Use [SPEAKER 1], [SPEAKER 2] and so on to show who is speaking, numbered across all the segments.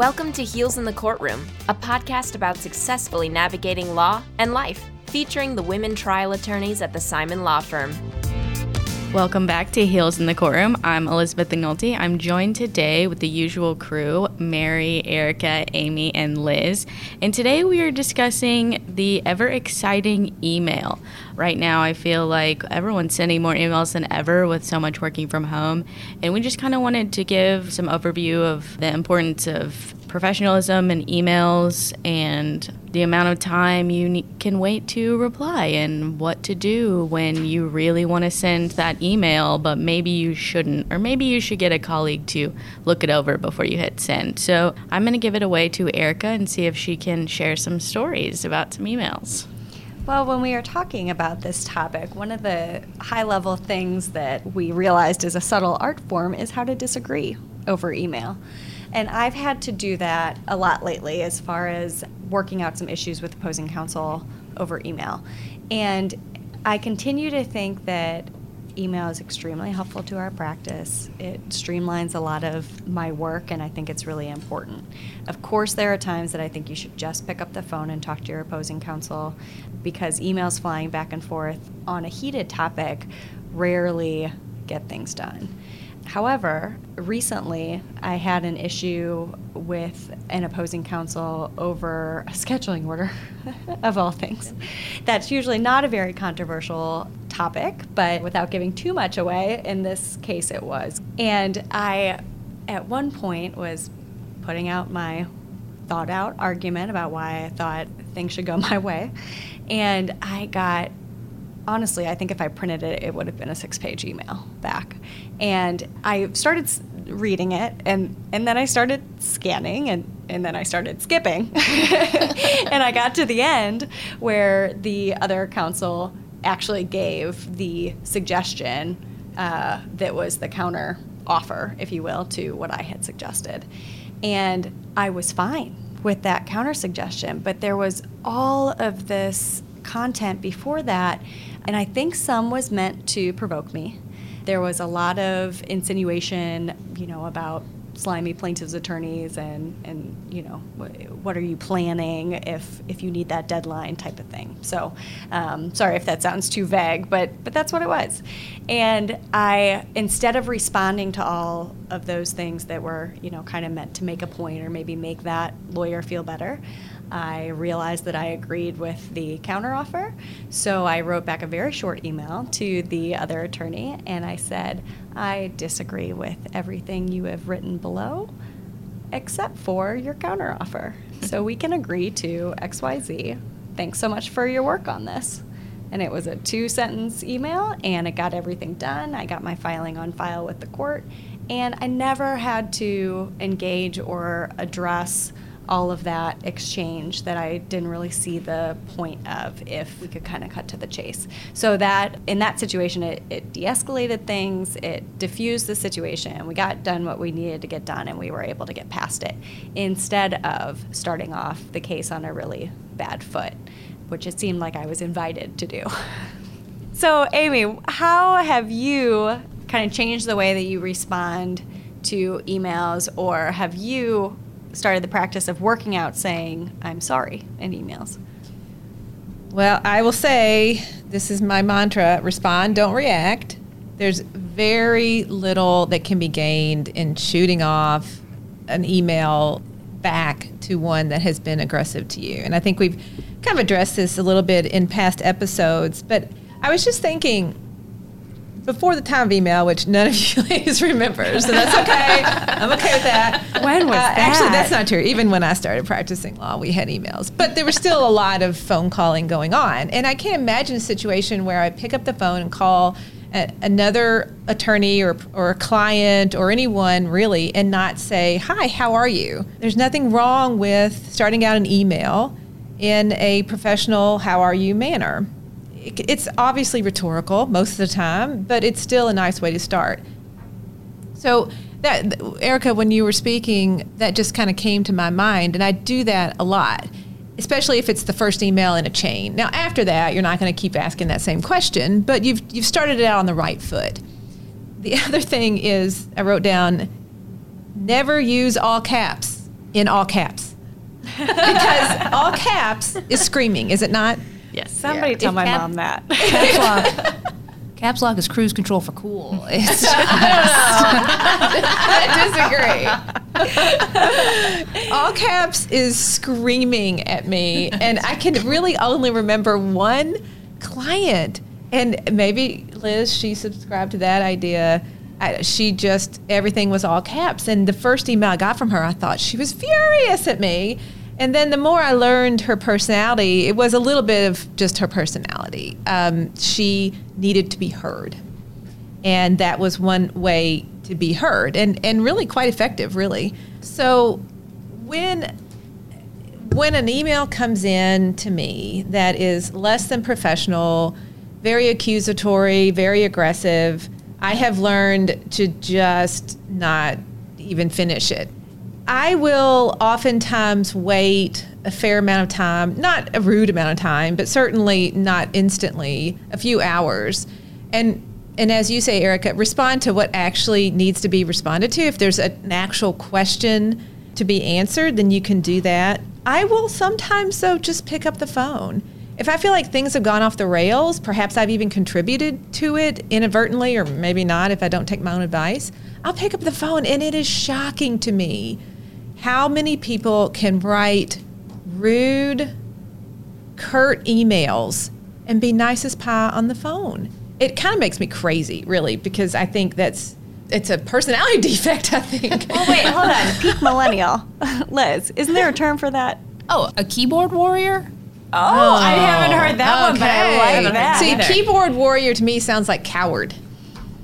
[SPEAKER 1] Welcome to Heels in the Courtroom, a podcast about successfully navigating law and life, featuring the women trial attorneys at the Simon Law Firm.
[SPEAKER 2] Welcome back to Heels in the Courtroom. I'm Elizabeth McNulty. I'm joined today with the usual crew Mary, Erica, Amy, and Liz. And today we are discussing the ever exciting email. Right now, I feel like everyone's sending more emails than ever with so much working from home. And we just kind of wanted to give some overview of the importance of professionalism and emails and the amount of time you can wait to reply and what to do when you really want to send that email but maybe you shouldn't or maybe you should get a colleague to look it over before you hit send so i'm going to give it away to erica and see if she can share some stories about some emails
[SPEAKER 3] well, when we are talking about this topic, one of the high level things that we realized is a subtle art form is how to disagree over email. And I've had to do that a lot lately as far as working out some issues with opposing counsel over email. And I continue to think that email is extremely helpful to our practice. It streamlines a lot of my work, and I think it's really important. Of course, there are times that I think you should just pick up the phone and talk to your opposing counsel because emails flying back and forth on a heated topic rarely get things done. However, recently I had an issue with an opposing counsel over a scheduling order, of all things. That's usually not a very controversial topic, but without giving too much away, in this case it was. And I, at one point, was putting out my thought out argument about why I thought things should go my way. And I got honestly, I think if I printed it, it would have been a six page email back. And I started reading it, and, and then I started scanning, and, and then I started skipping. and I got to the end where the other counsel actually gave the suggestion uh, that was the counter offer, if you will, to what I had suggested. And I was fine with that counter suggestion, but there was all of this content before that and I think some was meant to provoke me. There was a lot of insinuation, you know, about slimy plaintiffs' attorneys and, and you know, what are you planning if, if you need that deadline type of thing. So, um, sorry if that sounds too vague, but, but that's what it was. And I, instead of responding to all of those things that were, you know, kind of meant to make a point or maybe make that lawyer feel better, I realized that I agreed with the counteroffer. So I wrote back a very short email to the other attorney and I said, I disagree with everything you have written below except for your counteroffer. so we can agree to XYZ. Thanks so much for your work on this. And it was a two sentence email and it got everything done. I got my filing on file with the court and I never had to engage or address all of that exchange that I didn't really see the point of if we could kind of cut to the chase. So that in that situation, it, it de-escalated things, it diffused the situation, we got done what we needed to get done, and we were able to get past it instead of starting off the case on a really bad foot, which it seemed like I was invited to do. so, Amy, how have you kind of changed the way that you respond to emails, or have you started the practice of working out saying I'm sorry in emails?
[SPEAKER 4] Well, I will say this is my mantra respond, don't react. There's very little that can be gained in shooting off an email back to one that has been aggressive to you. And I think we've kind of addressed this a little bit in past episodes, but I was just thinking before the time of email, which none of you ladies remember, so that's okay. I'm okay with that.
[SPEAKER 3] When was uh, that?
[SPEAKER 4] Actually, that's not true. Even when I started practicing law, we had emails, but there was still a lot of phone calling going on. And I can't imagine a situation where I pick up the phone and call a, another attorney or, or a client or anyone really and not say, Hi, how are you? There's nothing wrong with starting out an email in a professional, how are you manner it's obviously rhetorical most of the time, but it's still a nice way to start. So that Erica, when you were speaking, that just kind of came to my mind, and I do that a lot, especially if it's the first email in a chain. Now, after that, you're not going to keep asking that same question, but you've you've started it out on the right foot. The other thing is, I wrote down, never use all caps in all caps. because all caps is screaming, is it not?
[SPEAKER 2] Yes.
[SPEAKER 3] Somebody tell
[SPEAKER 5] If
[SPEAKER 3] my
[SPEAKER 5] cap-
[SPEAKER 3] mom that.
[SPEAKER 5] Caps lock. Caps lock is cruise control for cool. It's
[SPEAKER 4] I disagree. All caps is screaming at me, and I can really only remember one client, and maybe Liz, she subscribed to that idea. I, she just everything was all caps, and the first email I got from her, I thought she was furious at me. And then the more I learned her personality, it was a little bit of just her personality. Um, she needed to be heard. And that was one way to be heard and, and really quite effective really. So when when an email comes in to me that is less than professional very accusatory very aggressive i have learned to just not even finish it i will oftentimes wait a fair amount of time not a rude amount of time but certainly not instantly a few hours and and as you say, Erica, respond to what actually needs to be responded to. If there's a, an actual question to be answered, then you can do that. I will sometimes, though, just pick up the phone. If I feel like things have gone off the rails, perhaps I've even contributed to it inadvertently, or maybe not if I don't take my own advice, I'll pick up the phone. And it is shocking to me how many people can write rude, curt emails and be nice as pie on the phone. It kind of makes me crazy, really, because I think that's it's a personality defect. I think.
[SPEAKER 3] Oh, wait, hold on. Peak millennial. Liz, isn't there a term for that?
[SPEAKER 5] oh, a keyboard warrior.
[SPEAKER 3] Oh, I haven't heard that one, but I
[SPEAKER 4] Okay.
[SPEAKER 3] like that.
[SPEAKER 4] See, keyboard warrior to me sounds like coward,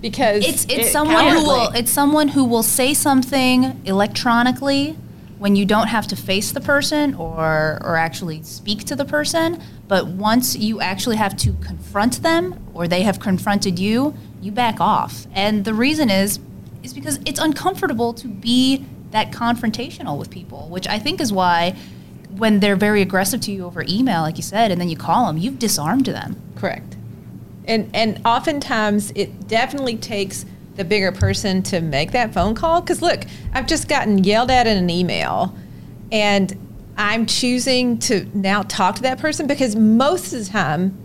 [SPEAKER 4] because
[SPEAKER 5] It's it's
[SPEAKER 3] It-
[SPEAKER 5] someone who will it's someone who will say something electronically when you don't have to face the person or or actually speak to the person, but once you actually have to confront them or they have confronted you, you back off. And the reason is is because it's uncomfortable to be that confrontational with people, which I think is why when they're very aggressive to you over email, like you said, and then you call them, you've disarmed them.
[SPEAKER 4] Correct. And and oftentimes it definitely takes the bigger person to make that phone call cuz look, I've just gotten yelled at in an email and I'm choosing to now talk to that person because most of the time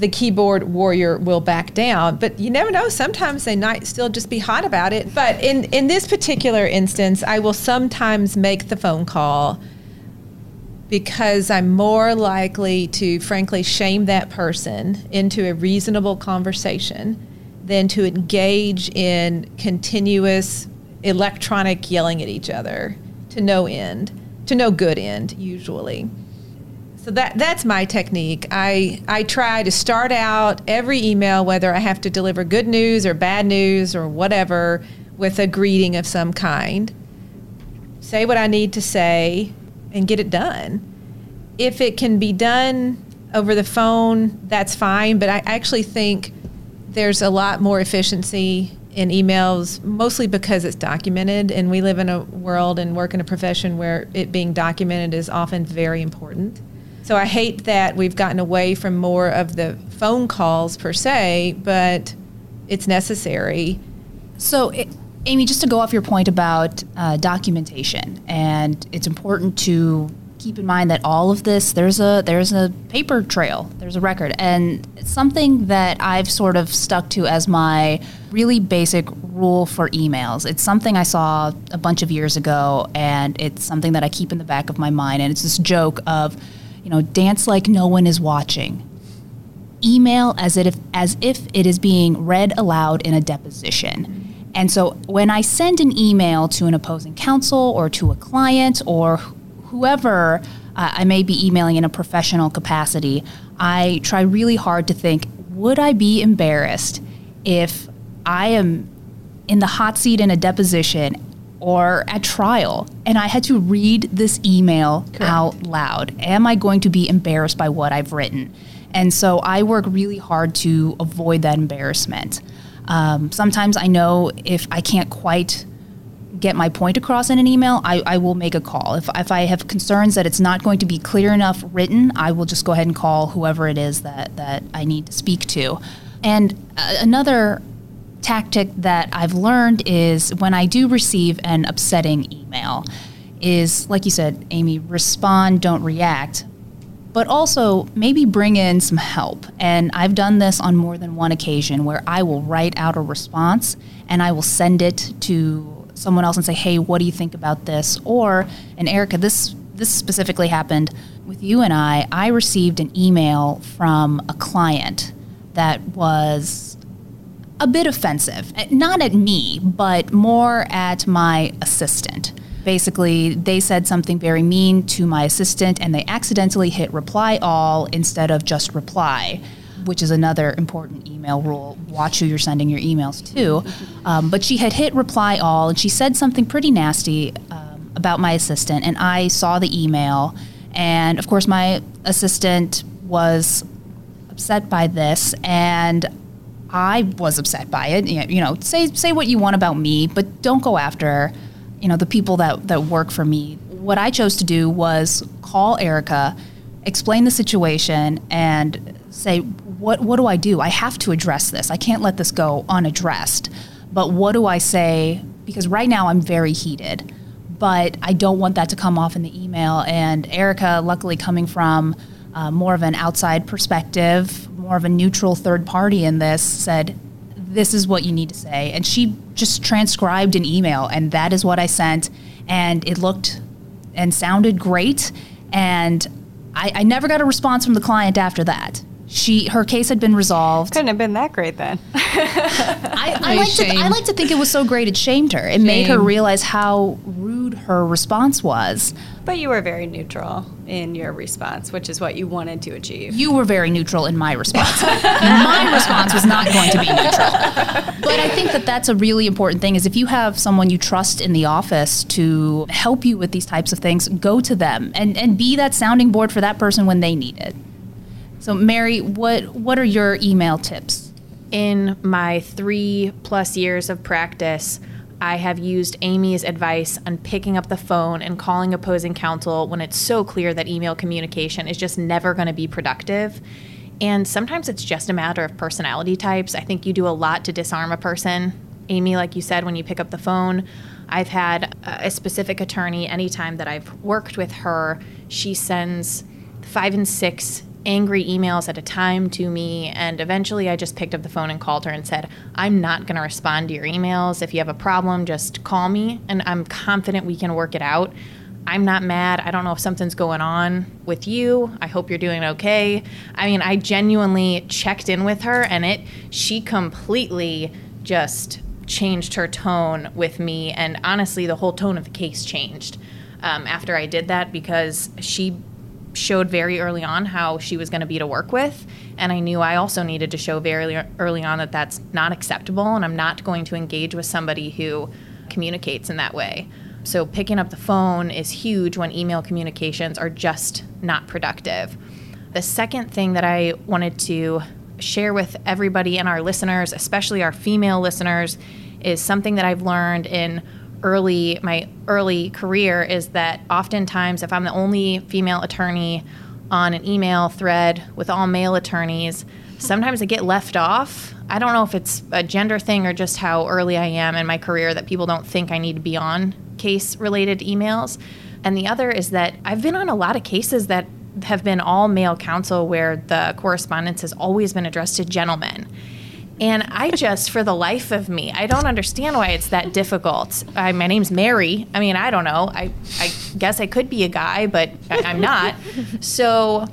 [SPEAKER 4] the keyboard warrior will back down, but you never know. Sometimes they might still just be hot about it. But in, in this particular instance, I will sometimes make the phone call because I'm more likely to, frankly, shame that person into a reasonable conversation than to engage in continuous electronic yelling at each other to no end, to no good end, usually. So that that's my technique. I I try to start out every email, whether I have to deliver good news or bad news or whatever, with a greeting of some kind. Say what I need to say and get it done. If it can be done over the phone, that's fine. But I actually think there's a lot more efficiency in emails, mostly because it's documented, and we live in a world and work in a profession where it being documented is often very important. So I hate that we've gotten away from more of the phone calls per se, but it's necessary.
[SPEAKER 5] So, it, Amy, just to go off your point about uh, documentation, and it's important to keep in mind that all of this there's a there's a paper trail, there's a record, and it's something that I've sort of stuck to as my really basic rule for emails. It's something I saw a bunch of years ago, and it's something that I keep in the back of my mind, and it's this joke of, you know, dance like no one is watching email as if as if it is being read aloud in a deposition. And so when I send an email to an opposing counsel or to a client or whoever uh, I may be emailing in a professional capacity, I try really hard to think would I be embarrassed if I am in the hot seat in a deposition or at trial and I had to read this email out loud? Am I going to be embarrassed by what I've written? And so I work really hard to avoid that embarrassment. Um, sometimes I know if I can't quite get my point across in an email, I, I will make a call. If, if I have concerns that it's not going to be clear enough written, I will just go ahead and call whoever it is that, that I need to speak to. And uh, another tactic that I've learned is when I do receive an upsetting email, is, like you said, Amy, respond, don't react, but also maybe bring in some help. And I've done this on more than one occasion where I will write out a response and I will send it to someone else and say, "Hey, what do you think about this?" Or, and Erica, this this specifically happened with you and I. I received an email from a client that was a bit offensive. Eh, not at me, but more at my assistant. Basically, they said something very mean to my assistant and they accidentally hit reply all instead of just reply, which is another important email rule. Watch who you're sending your emails to. Um, but she had hit reply all and she said something pretty nasty um, about my assistant, and I saw the email. And of course, my assistant was upset by this, and I was upset by it. You know, say say what you want about me, but don't go after you know the people that that work for me what i chose to do was call erica explain the situation and say what what do i do? I have to address this. I can't let this go unaddressed. But what do i say? Because right now i'm very heated. But i don't want that to come off in the email. And erica luckily coming from uh, more of an outside perspective more of a neutral third party in this said this is what you need to say. And she just transcribed an email, and that is what I sent. And it looked and sounded great. And I, I never got a response from the client after that she her case had been resolved.
[SPEAKER 3] Couldn't have been that great then.
[SPEAKER 5] I, I like to I like to think it was so great it shamed her. It Shame. made her realize how rude her response was.
[SPEAKER 3] But you were very neutral in your response, which is what you wanted to achieve.
[SPEAKER 5] You were very neutral in my response. my response was not going to be neutral. But I think that that's a really important thing is if you have someone you trust in the office to help you with these types of things, go to them and, and be that sounding board for that person when they need it. So, Mary, what what are your email tips?
[SPEAKER 6] In my three plus years of practice, I have used Amy's advice on picking up the phone and calling opposing counsel when it's so clear that email communication is just never going to be productive. And sometimes it's just a matter of personality types. I think you do a lot to disarm a person. Amy, like you said, when you pick up the phone, I've had a specific attorney, anytime that I've worked with her, she sends five and six angry emails at a time to me. And eventually I just picked up the phone and called her and said, I'm not going to respond to your emails. If you have a problem, just call me. And I'm confident we can work it out. I'm not mad. I don't know if something's going on with you. I hope you're doing okay. I mean, I genuinely checked in with her and it, she completely just changed her tone with me. And honestly, the whole tone of the case changed. Um, after I did that because she showed very early on how she was going to be to work with. And I knew I also needed to show very early on that that's not acceptable and I'm not going to engage with somebody who communicates in that way. So picking up the phone is huge when email communications are just not productive. The second thing that I wanted to share with everybody and our listeners, especially our female listeners, is something that I've learned in early my early career is that oftentimes if I'm the only female attorney on an email thread with all male attorneys, sometimes I get left off. I don't know if it's a gender thing or just how early I am in my career that people don't think I need to be on case related emails. And the other is that I've been on a lot of cases that have been all male counsel where the correspondence has always been addressed to gentlemen. And I just, for the life of me, I don't understand why it's that difficult. I, my name's Mary. I mean, I don't know. I, I guess I could be a guy, but I, am not. So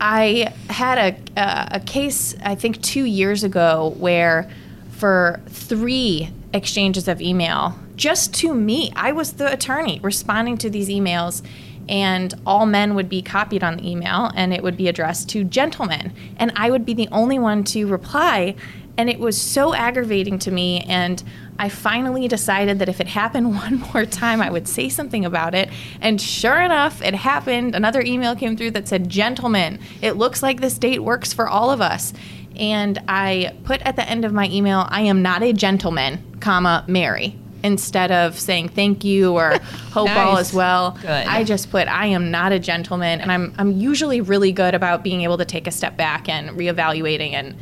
[SPEAKER 6] I had a, a, a case, I think, two years ago where for three exchanges of email, just to me, I was the attorney responding to these emails and all men would be copied on the email and it would be addressed to gentlemen and i would be the only one to reply and it was so aggravating to me. And I finally decided that if it happened one more time, I would say something about it. And sure enough, it happened. Another email came through that said, Gentlemen, it looks like this date works for all of us. And I put at the end of my email, I am not a gentleman, comma, Mary. Instead of saying thank you or hope nice. all is well, good. I just put I am not a gentleman, and I'm I'm usually really good about being able to take a step back and reevaluating and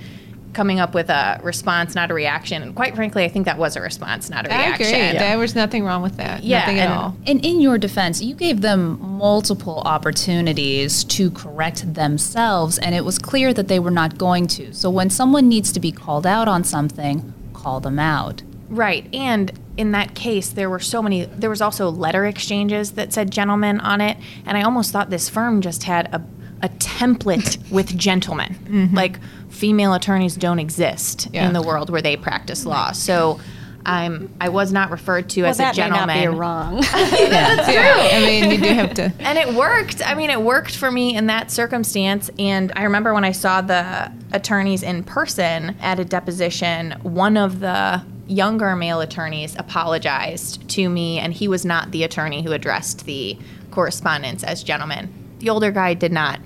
[SPEAKER 6] coming up with a response, not a reaction. And quite frankly, I think that was a response, not a
[SPEAKER 4] I
[SPEAKER 6] reaction.
[SPEAKER 4] I agree. There was nothing wrong with that.
[SPEAKER 6] Yeah,
[SPEAKER 4] nothing at all.
[SPEAKER 5] And in your defense, you gave them multiple opportunities to correct themselves, and it was clear that they were not going to. So when someone needs to be called out on something, call them out.
[SPEAKER 6] Right. And in that case, there were so many, there was also letter exchanges that said gentlemen on it. And I almost thought this firm just had a, a template with gentlemen. Mm-hmm. Like female attorneys don't exist
[SPEAKER 4] Yeah.
[SPEAKER 6] in the world where they practice law. So I'm, I was not referred to
[SPEAKER 3] Well,
[SPEAKER 6] as
[SPEAKER 3] that
[SPEAKER 6] a gentleman.
[SPEAKER 3] may not be wrong.
[SPEAKER 4] Yeah, I mean, you do have to.
[SPEAKER 6] and it worked. I mean, it worked for me in that circumstance. And I remember when I saw the attorneys in person at a deposition, one of the younger male attorneys apologized to me, and he was not the attorney who addressed the correspondence as gentlemen. The older guy did not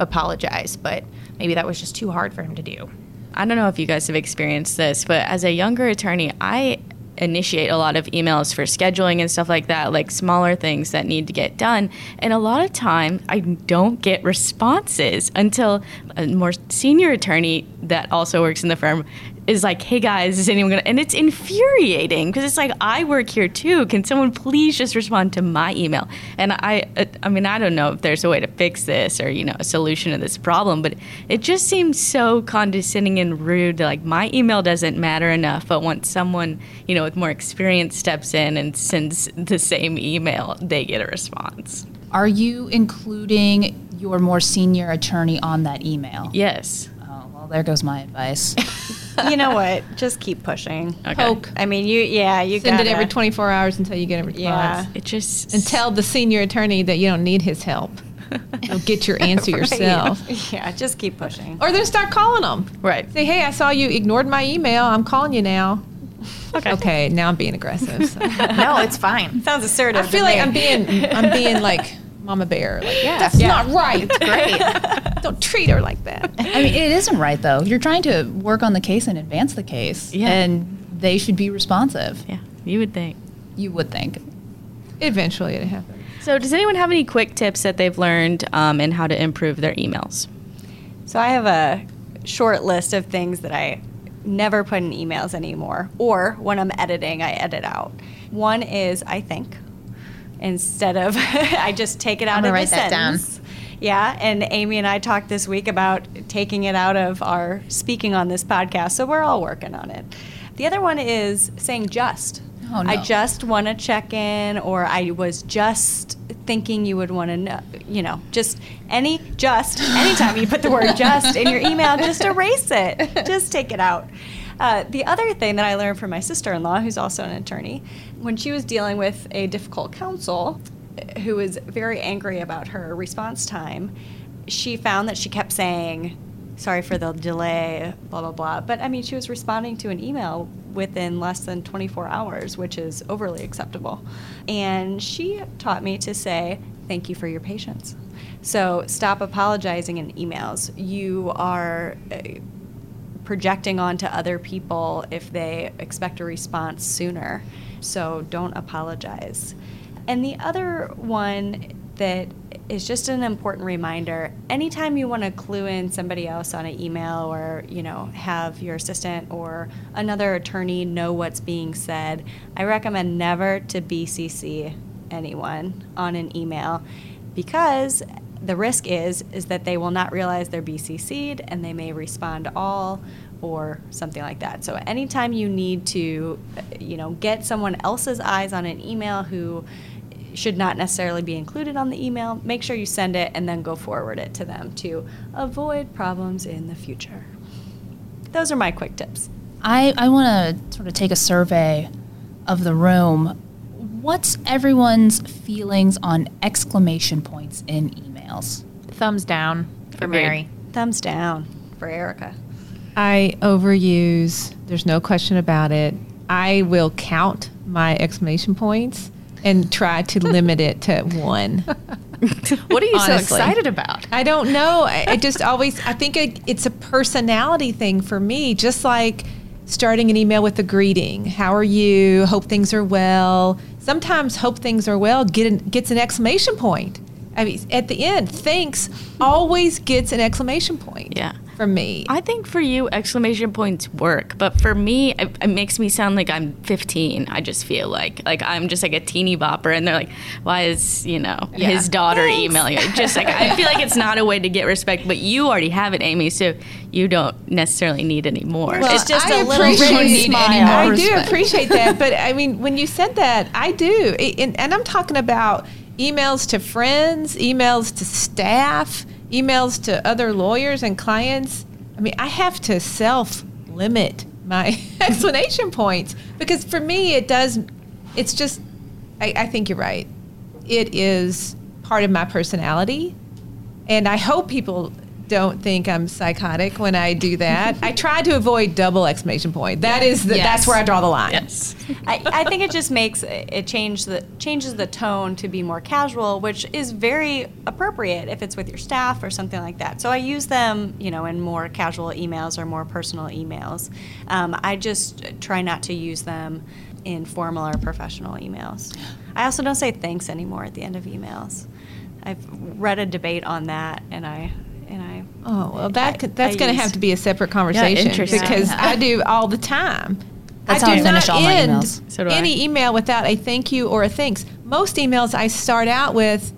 [SPEAKER 6] apologize, but maybe that was just too hard for him to do.
[SPEAKER 2] I don't know if you guys have experienced this, but as a younger attorney, I initiate a lot of emails for scheduling and stuff like that, like smaller things that need to get done. And a lot of time, I don't get responses until a more senior attorney that also works in the firm is like, "Hey guys, is anyone gonna?" And it's infuriating because it's like I work here too. Can someone please just respond to my email? And I, uh, I mean, I don't know if there's a way to fix this or you know a solution to this problem, but it just seems so condescending and rude. Like my email doesn't matter enough, but once someone you know with more experience steps in and sends the same email, they get a response.
[SPEAKER 5] Are you including your more senior attorney on that email?
[SPEAKER 2] Yes.
[SPEAKER 5] Well, there goes my advice.
[SPEAKER 3] you know what? Just keep pushing.
[SPEAKER 2] Okay.
[SPEAKER 4] Poke.
[SPEAKER 3] I mean, you yeah, you
[SPEAKER 4] Send
[SPEAKER 3] got
[SPEAKER 4] it every 24 hours until you get a response.
[SPEAKER 3] Yeah.
[SPEAKER 2] It just
[SPEAKER 4] And tell the senior attorney that you don't need his help. You'll get your answer yourself.
[SPEAKER 3] Yeah, just keep pushing.
[SPEAKER 4] Or then start calling them.
[SPEAKER 2] right.
[SPEAKER 4] Say, hey, I saw you ignored my email. I'm calling you now.
[SPEAKER 2] Okay.
[SPEAKER 4] Okay, now I'm being aggressive. So.
[SPEAKER 6] No, it's fine.
[SPEAKER 3] Sounds assertive.
[SPEAKER 4] I feel like I'm being, I'm being like Mama Bear. Like,
[SPEAKER 6] Yeah.
[SPEAKER 4] that's
[SPEAKER 6] Yeah.
[SPEAKER 4] not right.
[SPEAKER 6] It's great.
[SPEAKER 4] Don't treat her like that.
[SPEAKER 5] I mean, it isn't right though. You're trying to work on the case and advance the case,
[SPEAKER 2] Yeah.
[SPEAKER 5] and they should be responsive.
[SPEAKER 2] Yeah, you would think.
[SPEAKER 5] You would think.
[SPEAKER 4] Eventually, it happens.
[SPEAKER 2] So, does anyone have any quick tips that they've learned um, in how to improve their emails?
[SPEAKER 3] So I have a short list of things that I never put in emails anymore, or when I'm editing, I edit out. One is I think instead of I just take it out of
[SPEAKER 6] gonna
[SPEAKER 3] the
[SPEAKER 6] write that down.
[SPEAKER 3] sentence. Yeah, and Amy and I talked this week about taking it out of our speaking on this podcast, so we're all working on it. The other one is saying just.
[SPEAKER 5] Oh, no.
[SPEAKER 3] I just want to check in, or I was just thinking you would want to know, you know, just any, just, anytime you put the word just in your email, just erase it. Just take it out. Uh, the other thing that I learned from my sister in law, who's also an attorney, when she was dealing with a difficult counsel who was very angry about her response time, she found that she kept saying, sorry for the delay, blah, blah, blah. But I mean, she was responding to an email within less than 24 hours, which is overly acceptable. And she taught me to say, thank you for your patience. So stop apologizing in emails. You are uh, projecting onto other people if they expect a response sooner. So don't apologize. And the other one that is just an important reminder anytime you want to clue in somebody else on an email or you know have your assistant or another attorney know what's being said i recommend never to bcc anyone on an email because the risk is is that they will not realize they're bcc'd and they may respond all or something like that so anytime you need to you know get someone else's eyes on an email who should not necessarily be included on the email make sure you send it and then go forward it to them to avoid problems in the future those are my quick tips
[SPEAKER 5] I, I want to sort of take a survey of the room. What's everyone's feelings on exclamation points in emails?
[SPEAKER 6] Thumbs down for
[SPEAKER 2] Agreed.
[SPEAKER 6] Mary.
[SPEAKER 3] thumbs down for erica
[SPEAKER 4] I overuse. There's no question about it. I will count my exclamation points and try to limit it to one.
[SPEAKER 6] What are you so excited about?
[SPEAKER 4] I don't know. I, I just always, I think it, it's a personality thing for me, just like starting an email with a greeting. How are you? Hope things are well. Sometimes hope things are well get an, gets an exclamation point. I mean, at the end, thanks always gets an exclamation point.
[SPEAKER 2] Yeah.
[SPEAKER 4] For me.
[SPEAKER 2] I think for you, exclamation points work, but for me, it, it, makes me sound like I'm 15. I just feel like like I'm just like a teeny bopper, and they're like, "Why is you know yeah. his daughter Thanks. emailing?" Just like I feel like it's not a way to get respect, but you already have it, Amy, so you don't necessarily need any more.
[SPEAKER 3] Well, it's just I a little really smile.
[SPEAKER 4] I respect. do appreciate that, but I mean, when you said that, I do, and, and I'm talking about emails to friends, emails to staff emails to other lawyers and clients, I mean, I have to self limit my explanation points because for me, it does, it's just, I, I think you're right. It is part of my personality. And I hope people don't think I'm psychotic when I do that. I try to avoid double exclamation point. That is the, yes. that's where I draw the line.
[SPEAKER 3] Yes. I, I, think it just makes it change the changes the tone to be more casual, which is very appropriate if it's with your staff or something like that. So I use them, you know, in more casual emails or more personal emails. Um, I just try not to use them in formal or professional emails. I also don't say thanks anymore at the end of emails. I've read a debate on that, and I and I.
[SPEAKER 4] Oh well, that I, that's going to have to be a separate conversation yeah, because yeah. I do all the time.
[SPEAKER 5] That's
[SPEAKER 4] I
[SPEAKER 5] how I finish all my emails.
[SPEAKER 4] So any I. email without a thank you or a thanks. Most emails I start out with,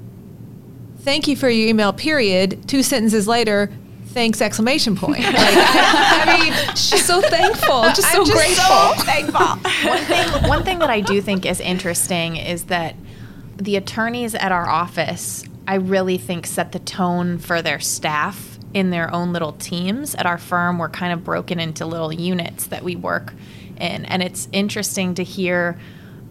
[SPEAKER 4] "Thank you for your email." Period. Two sentences later, thanks exclamation point. Like, I, I, mean, she's so thankful, just so just grateful. So
[SPEAKER 3] thankful.
[SPEAKER 6] one thing, one thing that I do think is interesting is that the attorneys at our office I really think set the tone for their staff in their own little teams. At our firm, we're kind of broken into little units that we work in. And it's interesting to hear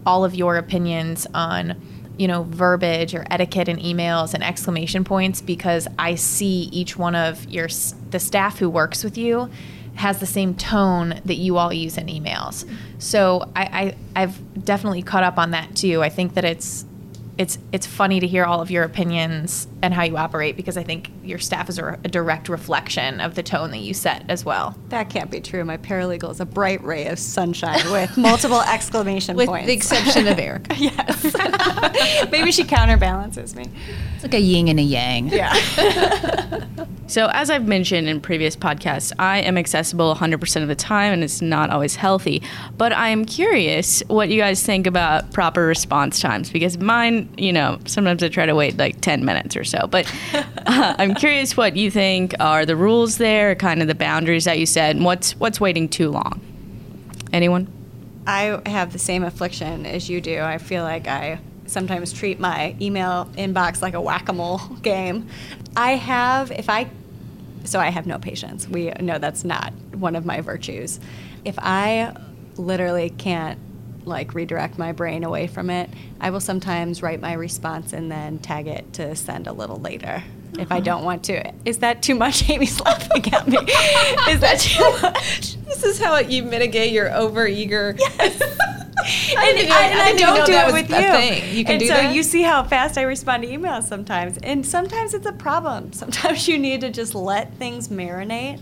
[SPEAKER 6] all of your opinions on you know verbiage or etiquette in emails and exclamation points because I see each one of your the staff who works with you has the same tone that you all use in emails. So I, I I've definitely caught up on that too. I think that it's it's it's funny to hear all of your opinions and how you operate because I think your staff is a, a, direct reflection of the tone that you set as well.
[SPEAKER 3] That can't be true. My paralegal is a bright ray of sunshine with multiple exclamation
[SPEAKER 4] with
[SPEAKER 3] points.
[SPEAKER 4] With the exception of Eric.
[SPEAKER 3] yes. Maybe she counterbalances me.
[SPEAKER 5] It's like a yin and a yang.
[SPEAKER 3] Yeah.
[SPEAKER 2] so, as I've mentioned in previous podcasts, I am accessible 100% of the time and it's not always healthy. But I am curious what you guys think about proper response times because mine, you know, sometimes I try to wait like 10 minutes or so. But uh, I'm curious what you think are the rules there, kind of the boundaries that you set, and what's, what's waiting too long? Anyone?
[SPEAKER 3] I have the same affliction as you do. I feel like I sometimes treat my email inbox like a whack-a-mole game. I have if I so I have no patience. We know that's not one of my virtues. If I literally can't like redirect my brain away from it, I will sometimes write my response and then tag it to send a little later if I don't want to. Is that too much? Amy's laughing at me. Is that too much?
[SPEAKER 4] This is how you mitigate your overeager.
[SPEAKER 3] Yes. and, even, I, and I, I don't do it with you. Thing. You can and do so that? you see how fast I respond to emails sometimes, and sometimes it's a problem. Sometimes you need to just let things marinate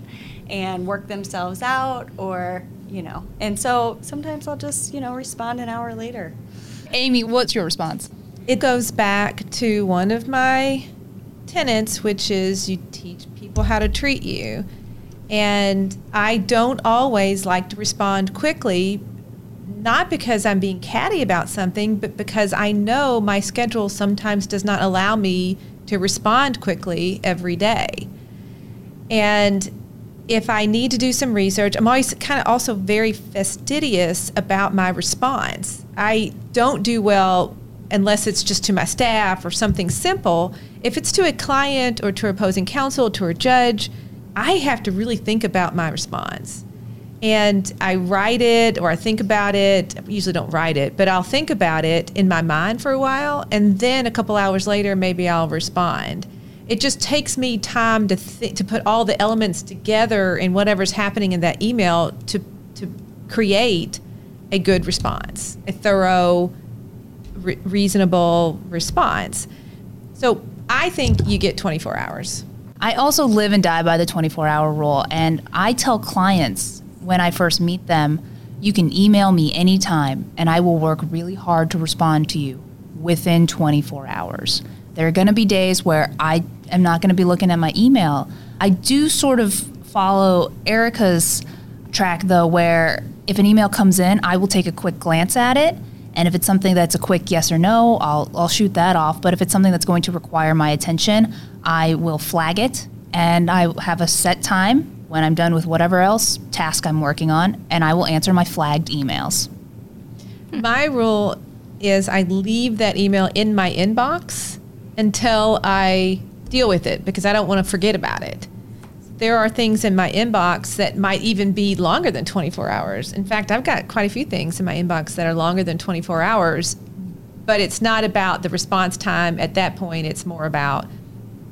[SPEAKER 3] and work themselves out, or you know. And so sometimes I'll just you know respond an hour later.
[SPEAKER 5] Amy, what's your response?
[SPEAKER 4] It goes back to one of my tenets, which is you teach people how to treat you. And I don't always like to respond quickly not because I'm being catty about something, but because I know my schedule sometimes does not allow me to respond quickly every day. And if I need to do some research, I'm always kind of also very fastidious about my response. I don't do well unless it's just to my staff or something simple. If it's to a client or to opposing counsel, to a judge, I have to really think about my response and I write it or I think about it. I usually don't write it, but I'll think about it in my mind for a while, and then a couple hours later, maybe I'll respond. It just takes me time to th- to put all the elements together in whatever's happening in that email to to create a good response, a thorough, re- reasonable response. So I think you get 24 hours.
[SPEAKER 5] I also live and die by the 24 hour rule, and I tell clients when I first meet them, you can email me anytime and I will work really hard to respond to you within 24 hours. There are going to be days where I am not going to be looking at my email. I do sort of follow Erica's track though, where if an email comes in, I will take a quick glance at it. And if it's something that's a quick yes or no, I'll, I'll shoot that off. But if it's something that's going to require my attention, I will flag it and I have a set time when I'm done with whatever else task I'm working on, and I will answer my flagged emails.
[SPEAKER 4] My rule is I leave that email in my inbox until I deal with it because I don't want to forget about it. There are things in my inbox that might even be longer than 24 hours. In fact, I've got quite a few things in my inbox that are longer than 24 hours, but it's not about the response time at that point, it's more about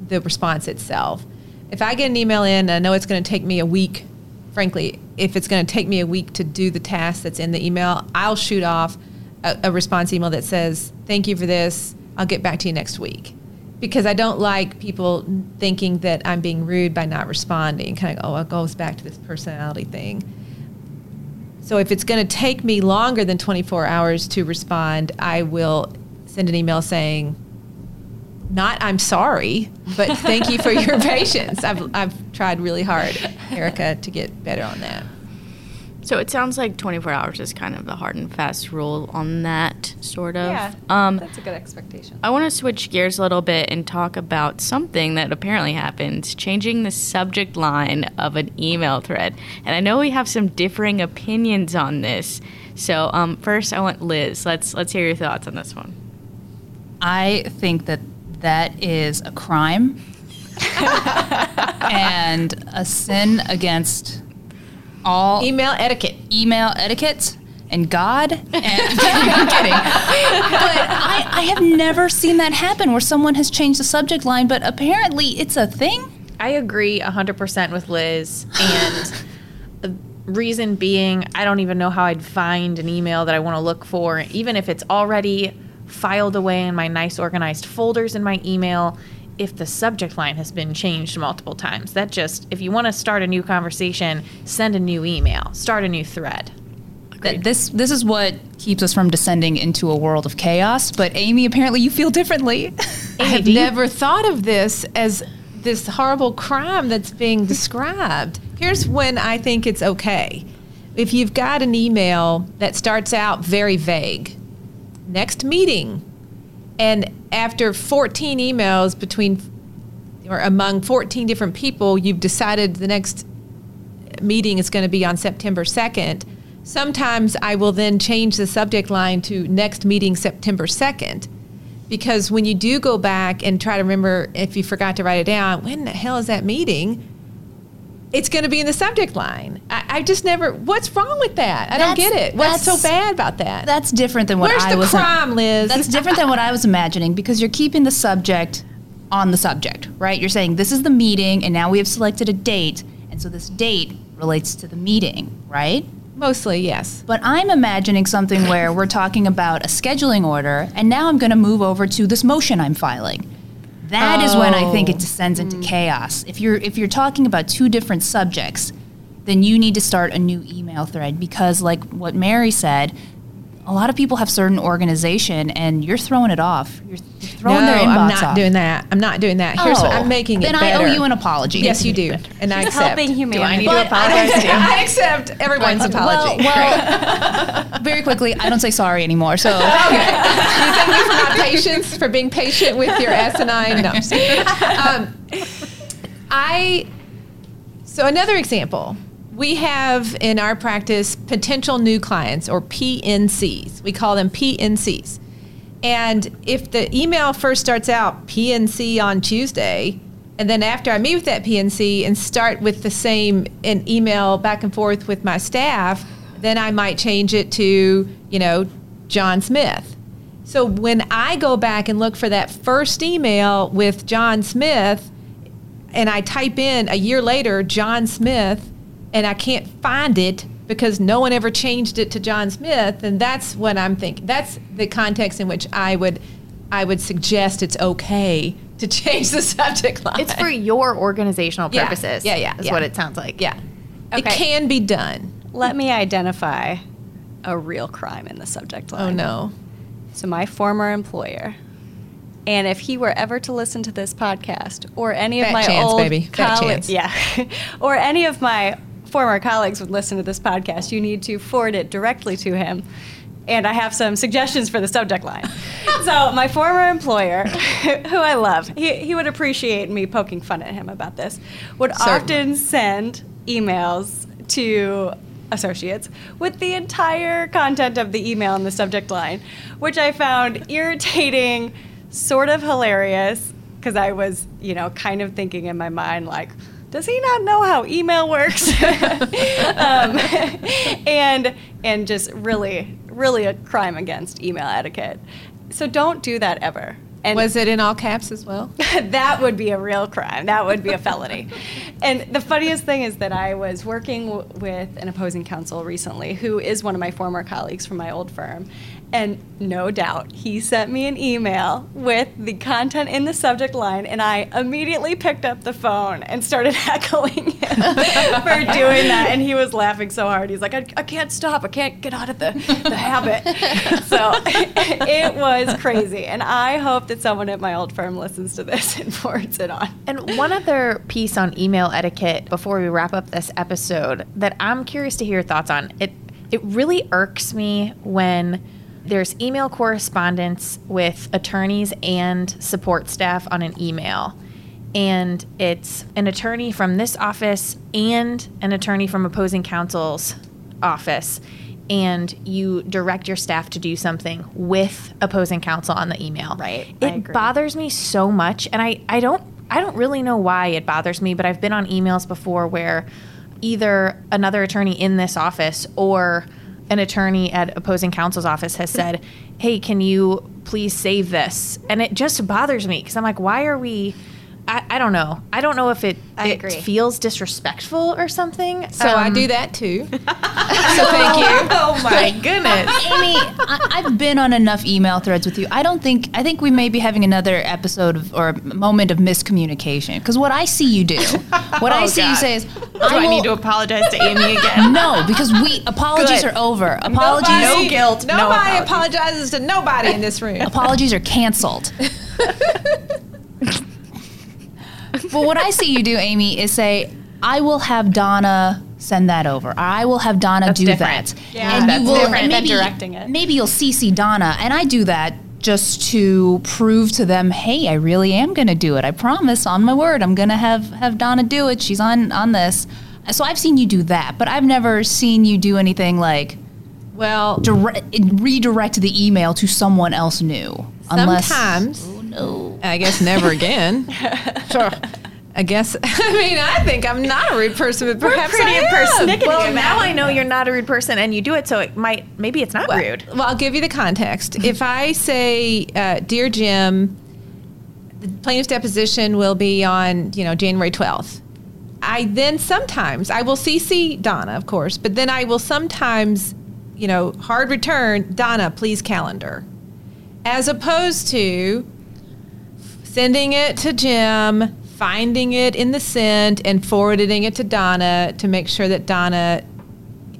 [SPEAKER 4] the response itself. If I get an email in I know it's going to take me a week, frankly, if it's going to take me a week to do the task that's in the email, I'll shoot off a, a response email that says, Thank you for this. I'll get back to you next week. Because I don't like people thinking that I'm being rude by not responding. Kind of, oh, it goes back to this personality thing. So if it's going to take me longer than 24 hours to respond, I will send an email saying, not I'm sorry, but thank you for your patience. I've, I've tried really hard, Erica, to get better on that.
[SPEAKER 2] So it sounds like 24 hours is kind of the hard and fast rule on that, sort of.
[SPEAKER 3] Yeah,
[SPEAKER 2] Um,
[SPEAKER 3] that's a good expectation.
[SPEAKER 2] I want to switch gears a little bit and talk about something that apparently happened changing the subject line of an email thread. And I know we have some differing opinions on this. So, um, first, I want Liz. Let's let's hear your thoughts on this one.
[SPEAKER 5] I think that that is a crime and a sin against all
[SPEAKER 4] Email etiquette.
[SPEAKER 5] email etiquette and God. And I'm kidding. But I, I have never seen that happen where someone has changed the subject line, but apparently it's a thing.
[SPEAKER 6] I agree 100% with Liz. And the reason being, I don't even know how I'd find an email that I want to look for, even if it's already filed away in my nice organized folders in my email. If the subject line has been changed multiple times, that just, if you want to start a new conversation, send a new email, start a new thread.
[SPEAKER 5] That this this is what keeps us from descending into a world of chaos. But Amy, apparently you feel differently.
[SPEAKER 4] I have never thought of this as this horrible crime that's being described. Here's when I think it's okay. If you've got an email that starts out very vague, next meeting, and after 14 emails between or among 14 different people, you've decided the next meeting is going to be on September 2nd. Sometimes I will then change the subject line to next meeting September 2nd. Because when you do go back and try to remember if you forgot to write it down, when the hell is that meeting? It's going to be in the subject line. I, I just never, what's wrong with that? I don't get it. What's so bad about that?
[SPEAKER 5] That's different than what
[SPEAKER 4] Where's
[SPEAKER 5] I
[SPEAKER 4] the crime, Liz?
[SPEAKER 5] That's different than what I was imagining because you're keeping the subject on the subject, right? You're saying this is the meeting, and now we have selected a date, and so this date relates to the meeting, right?
[SPEAKER 4] Mostly, yes.
[SPEAKER 5] But I'm imagining something where we're talking about a scheduling order, and now I'm going to move over to this motion I'm filing. That is when I think it oh. descends into hmm. chaos. If you're if you're talking about two different subjects, then you need to start a new email thread because, like what Mary said, a lot of people have certain organization, and you're throwing it off. You're throwing
[SPEAKER 4] no,
[SPEAKER 5] their inbox
[SPEAKER 4] I'm not
[SPEAKER 5] off.
[SPEAKER 4] doing that. I'm not doing that. Here's what
[SPEAKER 5] Oh,
[SPEAKER 4] I'm making it.
[SPEAKER 5] then I owe you an apology.
[SPEAKER 4] Yes, you do, and I
[SPEAKER 3] Just
[SPEAKER 4] accept.
[SPEAKER 3] helping humanity.
[SPEAKER 6] Do I need to apologize too?
[SPEAKER 4] I accept everyone's apology.
[SPEAKER 5] Well, very quickly, I don't say sorry anymore. So
[SPEAKER 4] Okay. you thank me for my patience, for being patient with your asinine. No. I'm just kidding. Um, I. So another example, we have in our practice potential new clients or PNCs. We call them PNCs. And if the email first starts out PNC on Tuesday, and then after I meet with that PNC and start with the same an email back and forth with my staff, then I might change it to, you know, John Smith. So when I go back and look for that first email with John Smith, and I type in a year later John Smith, and I can't find it because no one ever changed it to John Smith, and that's what I'm thinking. That's the context in which I would, I would suggest it's okay to change the subject line.
[SPEAKER 6] It's for your organizational purposes.
[SPEAKER 4] Yeah, yeah,
[SPEAKER 6] Is
[SPEAKER 4] yeah.
[SPEAKER 6] what it sounds like.
[SPEAKER 4] yeah, it can be done.
[SPEAKER 3] Let me identify a real crime in the subject oh, line.
[SPEAKER 4] Oh no.
[SPEAKER 3] So my former employer, And if he were ever to listen to this podcast, or any of my
[SPEAKER 4] chance,
[SPEAKER 3] old
[SPEAKER 4] baby. Fat
[SPEAKER 3] colleagues,
[SPEAKER 4] chance.
[SPEAKER 3] yeah, or any of my former colleagues would listen to this podcast, you need to forward it directly to him. And I have some suggestions for the subject line. so, my former employer, who I love, he, he would appreciate me poking fun at him about this, would
[SPEAKER 4] Certainly.
[SPEAKER 3] often send emails to associates with the entire content of the email in the subject line, which I found irritating, sort of hilarious, because I was, you know, kind of thinking in my mind, like, does he not know how email works? um, and and just really, really a crime against email etiquette. So don't do that ever. And
[SPEAKER 4] Was it in all caps as well?
[SPEAKER 3] that would be a real crime. That would be a felony. and the funniest thing is that I was working w- with an opposing counsel recently who is one of my former colleagues from my old firm. And no doubt, he sent me an email with the content in the subject line, and I immediately picked up the phone and started heckling him for doing that. And he was laughing so hard. He's like, I, I can't stop. I can't get out of the, the habit. So it was crazy. And I hope that someone at my old firm listens to this and forwards it on.
[SPEAKER 6] And one other piece on email etiquette before we wrap up this episode that I'm curious to hear your thoughts on. It it really irks me when there's email correspondence with attorneys and support staff on an email. And it's an attorney from this office and an attorney from opposing counsel's office. And you direct your staff to do something with opposing counsel on the email.
[SPEAKER 3] Right,
[SPEAKER 6] It bothers me so much. And I, I don't I don't really know why it bothers me, but I've been on emails before where either another attorney in this office or an attorney at opposing counsel's office has said, "Hey, can you please save this?" And it just bothers me because I'm like, "Why are we?" I, I don't know. I don't know if it
[SPEAKER 3] I
[SPEAKER 6] it
[SPEAKER 3] agree.
[SPEAKER 6] feels disrespectful or something.
[SPEAKER 4] So I
[SPEAKER 6] Um,
[SPEAKER 4] do that too. so thank you.
[SPEAKER 6] Oh my goodness!
[SPEAKER 5] Amy, I, I've been on enough email threads with you. I don't think I think we may be having another episode of, or a moment of miscommunication. Because what I see you do, what I see you say is,
[SPEAKER 6] Do I,
[SPEAKER 5] will-
[SPEAKER 6] need to apologize to Amy again?
[SPEAKER 5] No, because we apologies
[SPEAKER 6] Good.
[SPEAKER 5] are over. Apologies,
[SPEAKER 6] No guilt, no
[SPEAKER 4] Nobody
[SPEAKER 6] apology.
[SPEAKER 4] apologizes to nobody in this room.
[SPEAKER 5] apologies are canceled. but what I see you do, Amy, is say, "I will have Donna." Send that over. I will have Donna
[SPEAKER 6] That's
[SPEAKER 5] do
[SPEAKER 6] different.
[SPEAKER 5] that.
[SPEAKER 3] Yeah,
[SPEAKER 5] and
[SPEAKER 3] that's
[SPEAKER 5] you will,
[SPEAKER 3] different
[SPEAKER 5] and
[SPEAKER 3] than
[SPEAKER 5] maybe,
[SPEAKER 3] directing it.
[SPEAKER 5] Maybe you'll CC Donna, and I do that just to prove to them, hey, I really am going to do it. I promise, on my word, I'm going to have have Donna do it. She's on on this. So I've seen you do that, but I've never seen you do anything like
[SPEAKER 4] Well,
[SPEAKER 5] direct, redirect the email to someone else new. Unless,
[SPEAKER 4] sometimes,
[SPEAKER 5] Oh, no.
[SPEAKER 4] I guess never again. sure. I guess, I mean, I think I'm not a rude person, but perhaps
[SPEAKER 3] pretty
[SPEAKER 4] I am.
[SPEAKER 3] impersonating
[SPEAKER 6] Well, now I know you're not a rude person, and you do it, so it might maybe it's not rude.
[SPEAKER 4] Well, I'll give you the context. if I say, uh, "Dear Jim," the plaintiff's deposition will be on, you know, January twelfth. I then sometimes I will CC Donna, of course, but then I will sometimes, you know, hard return Donna, please calendar, as opposed to sending it to Jim, finding it in the sent, and forwarding it to Donna to make sure that Donna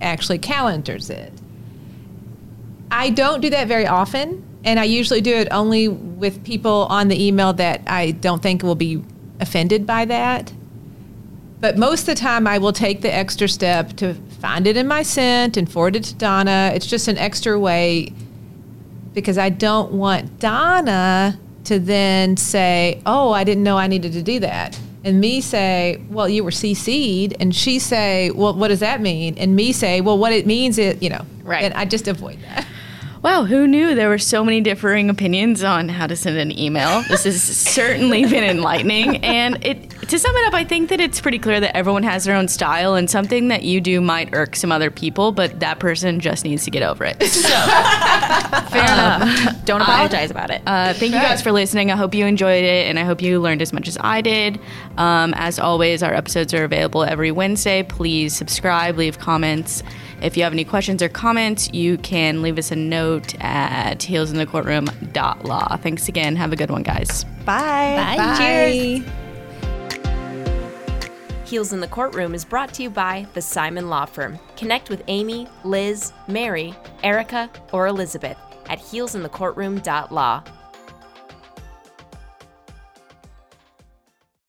[SPEAKER 4] actually calendars it. I don't do that very often, and I usually do it only with people on the email that I don't think will be offended by that. But most of the time, I will take the extra step to find it in my sent and forward it to Donna. It's just an extra way because I don't want Donna to then say, "Oh, I didn't know I needed to do that," and me say, "Well, you were CC'd," and she say, "Well, what does that mean?" and me say, "Well, what it means is, you know."
[SPEAKER 6] Right.
[SPEAKER 4] And I just avoid that.
[SPEAKER 2] Wow, who knew there were so many differing opinions on how to send an email? This has certainly been enlightening. And it to sum it up, I think that it's pretty clear that everyone has their own style and something that you do might irk some other people, but that person just needs to get over it. So
[SPEAKER 6] Fair enough. Don't apologize about it.
[SPEAKER 2] uh, thank you guys for listening. I hope you enjoyed it, and I hope you learned as much as I did. Um, as always, our episodes are available every Wednesday. Please subscribe, leave comments. If you have any questions or comments, you can leave us a note at heelsinthecourtroom.law. Thanks again. Have a good one, guys.
[SPEAKER 3] Bye.
[SPEAKER 5] Bye.
[SPEAKER 3] Cheers.
[SPEAKER 1] Heels in the Courtroom is brought to you by the Simon Law Firm. Connect with Amy, Liz, Mary, Erica, or Elizabeth at heelsinthecourtroom.law.